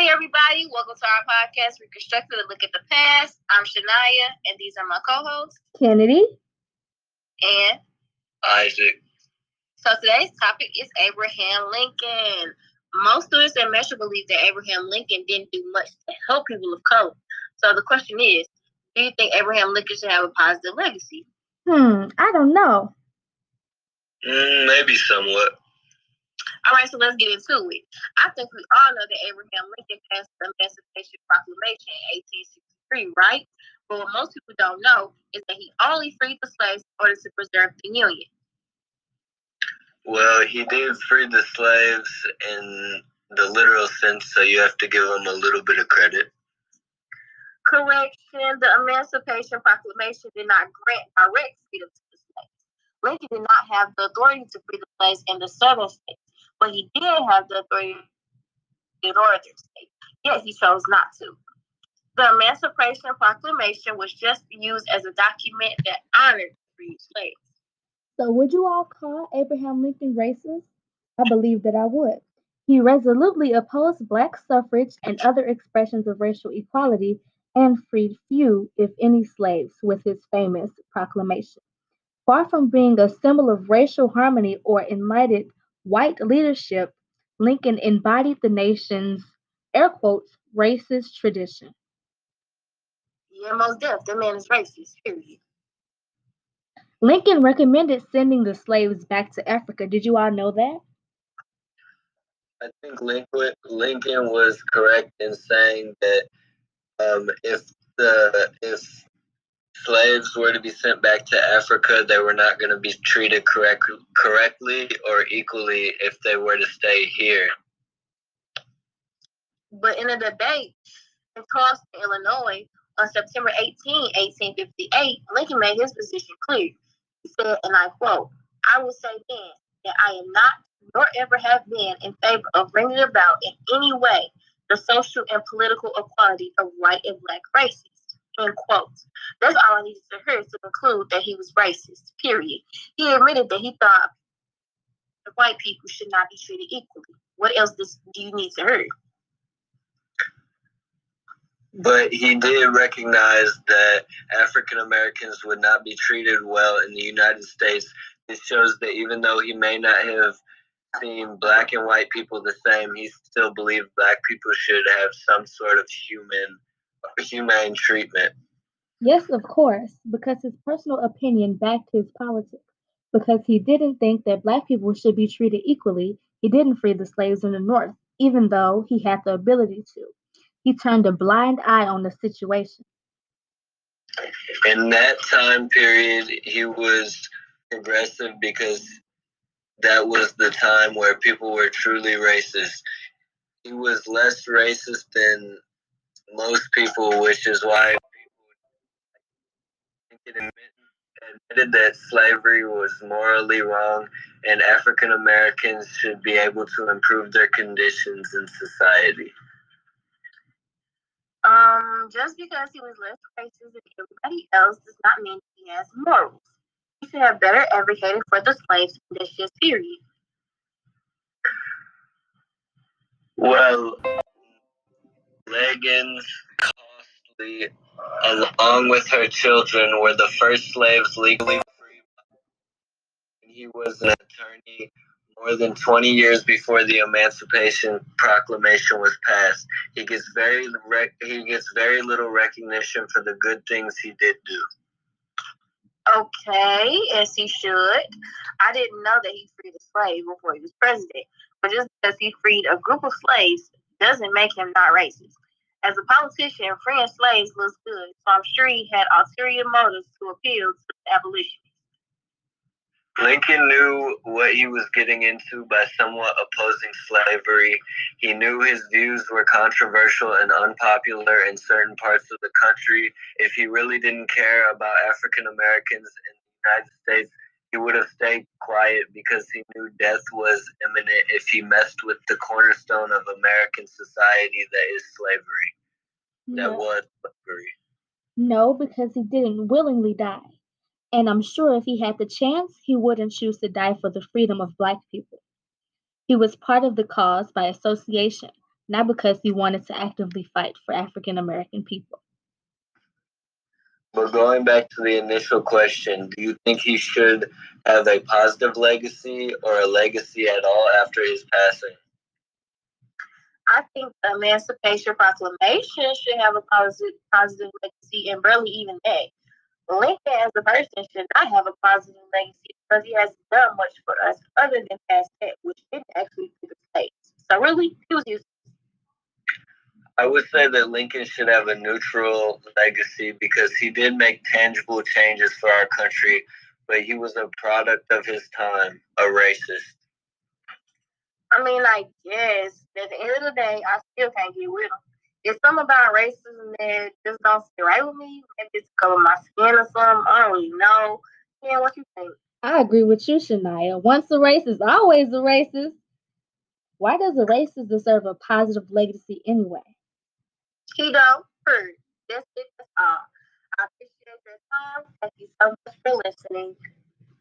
Hey, everybody. Welcome to our podcast, Reconstructed a Look at the Past. I'm Shania, and these are my co hosts, Kennedy and Isaac. So today's topic is Abraham Lincoln. Most students at Metro believe that Abraham Lincoln didn't do much to help people of color. So the question is, do you think Abraham Lincoln should have a positive legacy? Hmm, I don't know. Mm, maybe somewhat. All right, so let's get into it. I think we all know that Abraham Lincoln passed the Emancipation Proclamation in 1863, right? But what most people don't know is that he only freed the slaves in order to preserve the Union. Well, he did free the slaves in the literal sense, so you have to give him a little bit of credit. Correction, the Emancipation Proclamation did not grant direct freedom to the slaves. Lincoln did not have the authority to free the slaves in the southern states but he did have the authority in northern states, yet he chose not to. The Emancipation Proclamation was just used as a document that honored free slaves. So, would you all call Abraham Lincoln racist? I believe that I would. He resolutely opposed black suffrage and other expressions of racial equality and freed few, if any, slaves with his famous proclamation. Far from being a symbol of racial harmony or enlightened white leadership, Lincoln embodied the nation's, air quotes, racist tradition. Yeah, most deaf. That man is racist, period. Lincoln recommended sending the slaves back to Africa. Did you all know that? I think Lincoln, Lincoln was correct in saying that um, if the if slaves were to be sent back to Africa, they were not going to be treated correct, correctly or equally if they were to stay here. But in a debate in Charleston, Illinois, on September 18, 1858, Lincoln made his position clear. He said, and I quote, I will say then that I am not, nor ever have been, in favor of bringing about in any way the social and political equality of white and black races. End quote. That's all I needed to hear to conclude that he was racist, period. He admitted that he thought the white people should not be treated equally. What else does, do you need to hear? But he did recognize that African Americans would not be treated well in the United States. It shows that even though he may not have seen black and white people the same, he still believed black people should have some sort of human humane treatment. Yes, of course, because his personal opinion backed his politics. Because he didn't think that black people should be treated equally, he didn't free the slaves in the North, even though he had the ability to. He turned a blind eye on the situation. In that time period, he was progressive because that was the time where people were truly racist. He was less racist than most people, which is why people admitted that slavery was morally wrong and African Americans should be able to improve their conditions in society. Um, just because he was less racist than everybody else does not mean he has morals. He should have better advocated for the slaves' in conditions, period. Well, leggings, costly, along with her children, were the first slaves legally free. He was an attorney more than 20 years before the Emancipation Proclamation was passed. He gets very rec- he gets very little recognition for the good things he did do. Okay, as he should. I didn't know that he freed a slave before he was president, but just because he freed a group of slaves doesn't make him not racist. As a politician, freeing slaves looks good, so I'm sure he had ulterior motives to appeal to the abolitionists. Lincoln knew what he was getting into by somewhat opposing slavery. He knew his views were controversial and unpopular in certain parts of the country. If he really didn't care about African Americans in the United States, he would have stayed quiet because he knew death was imminent if he messed with the cornerstone of American society that is slavery. No. That was slavery. No, because he didn't willingly die. And I'm sure if he had the chance, he wouldn't choose to die for the freedom of black people. He was part of the cause by association, not because he wanted to actively fight for African American people. But going back to the initial question, do you think he should have a positive legacy or a legacy at all after his passing? I think the Emancipation Proclamation should have a positive, positive legacy, and barely even that. Lincoln, as a person, should not have a positive legacy because he hasn't done much for us other than pass that, which didn't actually the states. So really, he was useless. I would say that Lincoln should have a neutral legacy because he did make tangible changes for our country, but he was a product of his time, a racist. I mean, I guess at the end of the day, I still can't get with him. It's something about racism that just don't sit right with me. Maybe it's color my skin or something. I don't really know. Yeah, what you think? I agree with you, Shania. Once a racist, always a racist. Why does a racist deserve a positive legacy anyway? He don't. That's it. All. I appreciate your time. Thank you so much for listening.